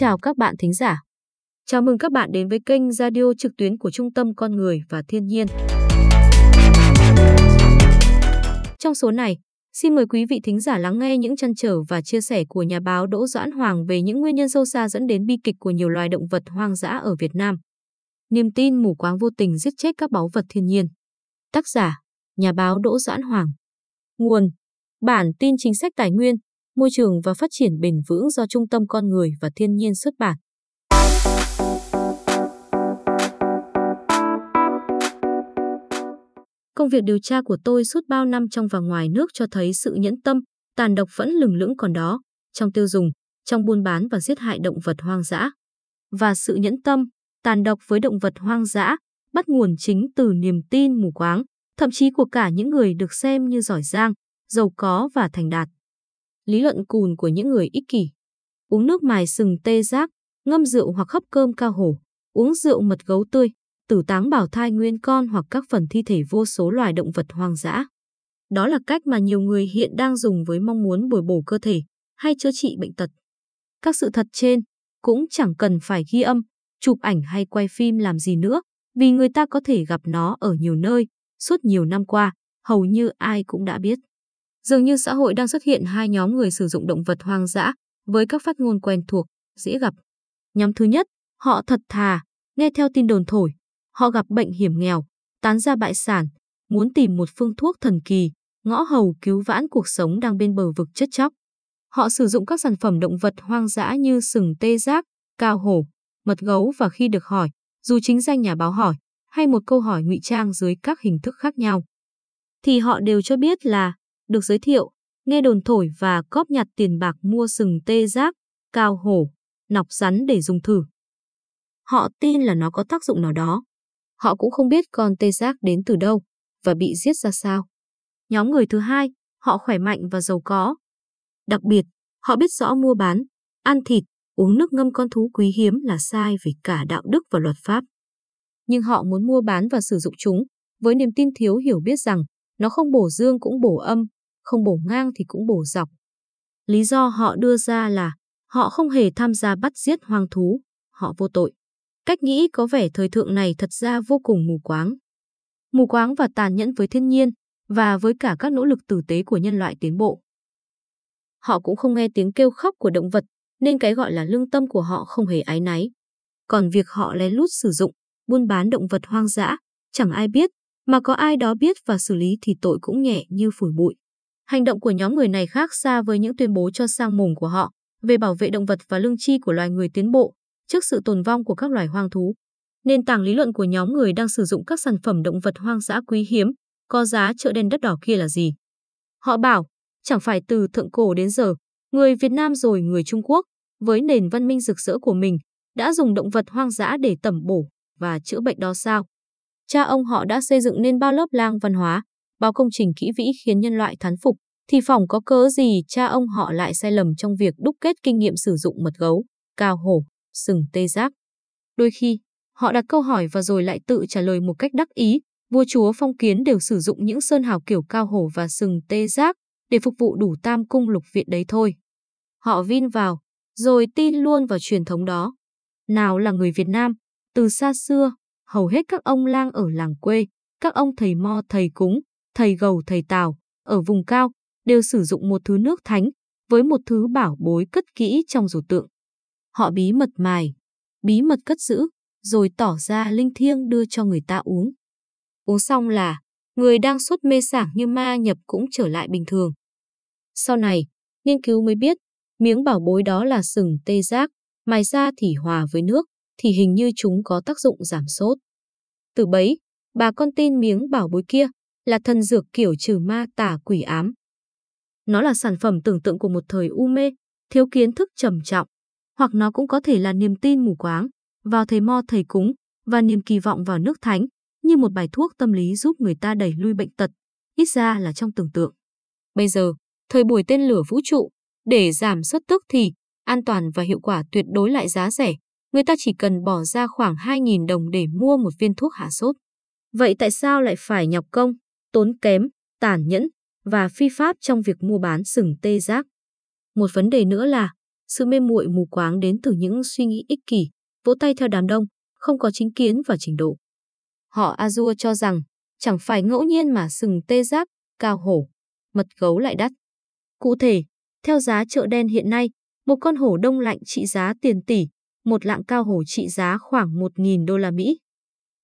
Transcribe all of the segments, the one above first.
chào các bạn thính giả. Chào mừng các bạn đến với kênh radio trực tuyến của Trung tâm Con Người và Thiên nhiên. Trong số này, xin mời quý vị thính giả lắng nghe những chăn trở và chia sẻ của nhà báo Đỗ Doãn Hoàng về những nguyên nhân sâu xa dẫn đến bi kịch của nhiều loài động vật hoang dã ở Việt Nam. Niềm tin mù quáng vô tình giết chết các báu vật thiên nhiên. Tác giả, nhà báo Đỗ Doãn Hoàng. Nguồn, bản tin chính sách tài nguyên, môi trường và phát triển bền vững do Trung tâm Con Người và Thiên nhiên xuất bản. Công việc điều tra của tôi suốt bao năm trong và ngoài nước cho thấy sự nhẫn tâm, tàn độc vẫn lừng lững còn đó, trong tiêu dùng, trong buôn bán và giết hại động vật hoang dã. Và sự nhẫn tâm, tàn độc với động vật hoang dã bắt nguồn chính từ niềm tin mù quáng, thậm chí của cả những người được xem như giỏi giang, giàu có và thành đạt lý luận cùn của những người ích kỷ. Uống nước mài sừng tê giác, ngâm rượu hoặc hấp cơm cao hổ, uống rượu mật gấu tươi, tử táng bảo thai nguyên con hoặc các phần thi thể vô số loài động vật hoang dã. Đó là cách mà nhiều người hiện đang dùng với mong muốn bồi bổ cơ thể hay chữa trị bệnh tật. Các sự thật trên cũng chẳng cần phải ghi âm, chụp ảnh hay quay phim làm gì nữa, vì người ta có thể gặp nó ở nhiều nơi, suốt nhiều năm qua, hầu như ai cũng đã biết. Dường như xã hội đang xuất hiện hai nhóm người sử dụng động vật hoang dã với các phát ngôn quen thuộc, dễ gặp. Nhóm thứ nhất, họ thật thà, nghe theo tin đồn thổi. Họ gặp bệnh hiểm nghèo, tán ra bại sản, muốn tìm một phương thuốc thần kỳ, ngõ hầu cứu vãn cuộc sống đang bên bờ vực chất chóc. Họ sử dụng các sản phẩm động vật hoang dã như sừng tê giác, cao hổ, mật gấu và khi được hỏi, dù chính danh nhà báo hỏi hay một câu hỏi ngụy trang dưới các hình thức khác nhau, thì họ đều cho biết là được giới thiệu, nghe đồn thổi và cóp nhặt tiền bạc mua sừng tê giác, cao hổ, nọc rắn để dùng thử. Họ tin là nó có tác dụng nào đó. Họ cũng không biết con tê giác đến từ đâu và bị giết ra sao. Nhóm người thứ hai, họ khỏe mạnh và giàu có. Đặc biệt, họ biết rõ mua bán, ăn thịt, uống nước ngâm con thú quý hiếm là sai về cả đạo đức và luật pháp. Nhưng họ muốn mua bán và sử dụng chúng với niềm tin thiếu hiểu biết rằng nó không bổ dương cũng bổ âm, không bổ ngang thì cũng bổ dọc. Lý do họ đưa ra là họ không hề tham gia bắt giết hoang thú, họ vô tội. Cách nghĩ có vẻ thời thượng này thật ra vô cùng mù quáng. Mù quáng và tàn nhẫn với thiên nhiên và với cả các nỗ lực tử tế của nhân loại tiến bộ. Họ cũng không nghe tiếng kêu khóc của động vật, nên cái gọi là lương tâm của họ không hề ái náy. Còn việc họ lén lút sử dụng, buôn bán động vật hoang dã, chẳng ai biết, mà có ai đó biết và xử lý thì tội cũng nhẹ như phủi bụi. Hành động của nhóm người này khác xa với những tuyên bố cho sang mồm của họ về bảo vệ động vật và lương tri của loài người tiến bộ trước sự tồn vong của các loài hoang thú. Nền tảng lý luận của nhóm người đang sử dụng các sản phẩm động vật hoang dã quý hiếm, có giá chợ đen đất đỏ kia là gì? Họ bảo, chẳng phải từ thượng cổ đến giờ, người Việt Nam rồi người Trung Quốc, với nền văn minh rực rỡ của mình, đã dùng động vật hoang dã để tẩm bổ và chữa bệnh đó sao? Cha ông họ đã xây dựng nên bao lớp lang văn hóa, bao công trình kỹ vĩ khiến nhân loại thán phục, thì phỏng có cớ gì cha ông họ lại sai lầm trong việc đúc kết kinh nghiệm sử dụng mật gấu, cao hổ, sừng tê giác. Đôi khi, họ đặt câu hỏi và rồi lại tự trả lời một cách đắc ý, vua chúa phong kiến đều sử dụng những sơn hào kiểu cao hổ và sừng tê giác để phục vụ đủ tam cung lục viện đấy thôi. Họ vin vào, rồi tin luôn vào truyền thống đó. Nào là người Việt Nam, từ xa xưa, hầu hết các ông lang ở làng quê, các ông thầy mo thầy cúng, thầy gầu thầy tào, ở vùng cao, đều sử dụng một thứ nước thánh với một thứ bảo bối cất kỹ trong rổ tượng. Họ bí mật mài, bí mật cất giữ, rồi tỏ ra linh thiêng đưa cho người ta uống. Uống xong là, người đang sốt mê sảng như ma nhập cũng trở lại bình thường. Sau này, nghiên cứu mới biết, miếng bảo bối đó là sừng tê giác, mài ra thì hòa với nước, thì hình như chúng có tác dụng giảm sốt. Từ bấy, bà con tin miếng bảo bối kia là thần dược kiểu trừ ma tả quỷ ám. Nó là sản phẩm tưởng tượng của một thời u mê, thiếu kiến thức trầm trọng, hoặc nó cũng có thể là niềm tin mù quáng vào thầy mo thầy cúng và niềm kỳ vọng vào nước thánh như một bài thuốc tâm lý giúp người ta đẩy lui bệnh tật, ít ra là trong tưởng tượng. Bây giờ, thời buổi tên lửa vũ trụ, để giảm suất tức thì an toàn và hiệu quả tuyệt đối lại giá rẻ, người ta chỉ cần bỏ ra khoảng 2.000 đồng để mua một viên thuốc hạ sốt. Vậy tại sao lại phải nhọc công, tốn kém, tàn nhẫn và phi pháp trong việc mua bán sừng tê giác? Một vấn đề nữa là, Sự mê muội mù quáng đến từ những suy nghĩ ích kỷ, vỗ tay theo đám đông, không có chính kiến và trình độ. Họ Azure cho rằng, chẳng phải ngẫu nhiên mà sừng tê giác, cao hổ, mật gấu lại đắt. Cụ thể, theo giá chợ đen hiện nay, một con hổ đông lạnh trị giá tiền tỷ, một lạng cao hổ trị giá khoảng 1.000 đô la Mỹ.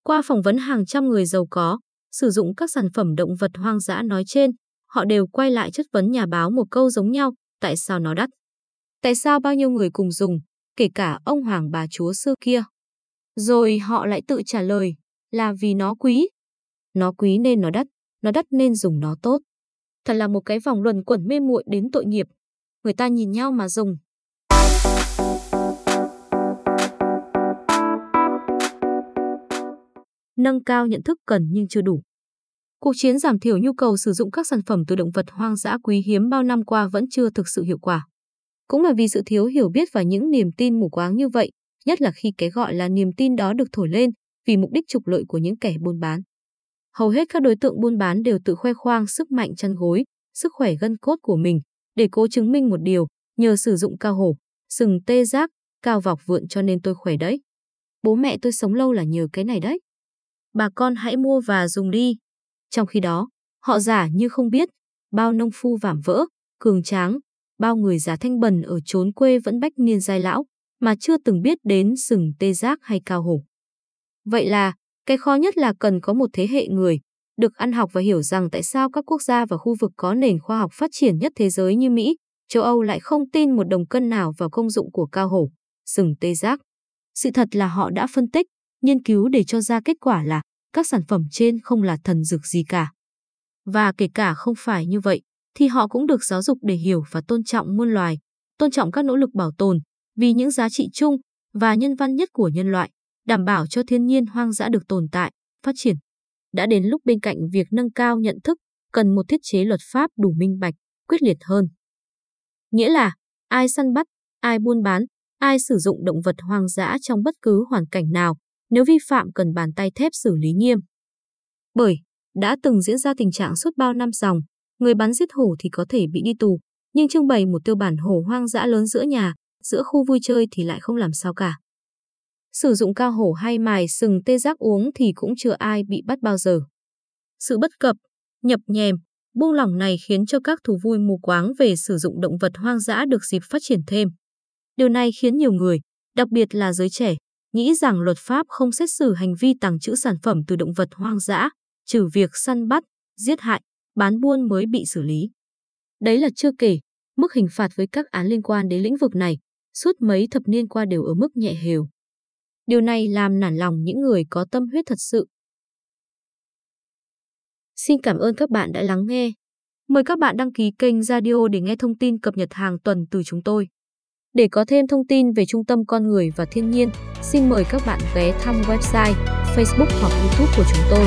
Qua phỏng vấn hàng trăm người giàu có, sử dụng các sản phẩm động vật hoang dã nói trên, họ đều quay lại chất vấn nhà báo một câu giống nhau, tại sao nó đắt? Tại sao bao nhiêu người cùng dùng, kể cả ông hoàng bà chúa xưa kia? Rồi họ lại tự trả lời, là vì nó quý. Nó quý nên nó đắt, nó đắt nên dùng nó tốt. Thật là một cái vòng luẩn quẩn mê muội đến tội nghiệp. Người ta nhìn nhau mà dùng. Nâng cao nhận thức cần nhưng chưa đủ. Cuộc chiến giảm thiểu nhu cầu sử dụng các sản phẩm từ động vật hoang dã quý hiếm bao năm qua vẫn chưa thực sự hiệu quả. Cũng là vì sự thiếu hiểu biết và những niềm tin mù quáng như vậy, nhất là khi cái gọi là niềm tin đó được thổi lên vì mục đích trục lợi của những kẻ buôn bán. Hầu hết các đối tượng buôn bán đều tự khoe khoang sức mạnh chăn gối, sức khỏe gân cốt của mình để cố chứng minh một điều, nhờ sử dụng cao hổ, sừng tê giác, cao vọc vượn cho nên tôi khỏe đấy. Bố mẹ tôi sống lâu là nhờ cái này đấy. Bà con hãy mua và dùng đi. Trong khi đó, họ giả như không biết, bao nông phu vảm vỡ, cường tráng, bao người già thanh bần ở chốn quê vẫn bách niên giai lão, mà chưa từng biết đến sừng tê giác hay cao hổ. Vậy là, cái khó nhất là cần có một thế hệ người, được ăn học và hiểu rằng tại sao các quốc gia và khu vực có nền khoa học phát triển nhất thế giới như Mỹ, châu Âu lại không tin một đồng cân nào vào công dụng của cao hổ, sừng tê giác. Sự thật là họ đã phân tích, nghiên cứu để cho ra kết quả là các sản phẩm trên không là thần dược gì cả. Và kể cả không phải như vậy, thì họ cũng được giáo dục để hiểu và tôn trọng muôn loài, tôn trọng các nỗ lực bảo tồn, vì những giá trị chung và nhân văn nhất của nhân loại, đảm bảo cho thiên nhiên hoang dã được tồn tại, phát triển. Đã đến lúc bên cạnh việc nâng cao nhận thức, cần một thiết chế luật pháp đủ minh bạch, quyết liệt hơn. Nghĩa là, ai săn bắt, ai buôn bán, ai sử dụng động vật hoang dã trong bất cứ hoàn cảnh nào, nếu vi phạm cần bàn tay thép xử lý nghiêm. Bởi, đã từng diễn ra tình trạng suốt bao năm dòng, người bắn giết hổ thì có thể bị đi tù, nhưng trưng bày một tiêu bản hổ hoang dã lớn giữa nhà, giữa khu vui chơi thì lại không làm sao cả. Sử dụng cao hổ hay mài sừng tê giác uống thì cũng chưa ai bị bắt bao giờ. Sự bất cập, nhập nhèm, buông lỏng này khiến cho các thú vui mù quáng về sử dụng động vật hoang dã được dịp phát triển thêm. Điều này khiến nhiều người, đặc biệt là giới trẻ, nghĩ rằng luật pháp không xét xử hành vi tàng trữ sản phẩm từ động vật hoang dã, trừ việc săn bắt, giết hại, bán buôn mới bị xử lý. Đấy là chưa kể, mức hình phạt với các án liên quan đến lĩnh vực này suốt mấy thập niên qua đều ở mức nhẹ hều. Điều này làm nản lòng những người có tâm huyết thật sự. Xin cảm ơn các bạn đã lắng nghe. Mời các bạn đăng ký kênh Radio để nghe thông tin cập nhật hàng tuần từ chúng tôi. Để có thêm thông tin về Trung tâm Con Người và Thiên nhiên, xin mời các bạn ghé thăm website, Facebook hoặc YouTube của chúng tôi.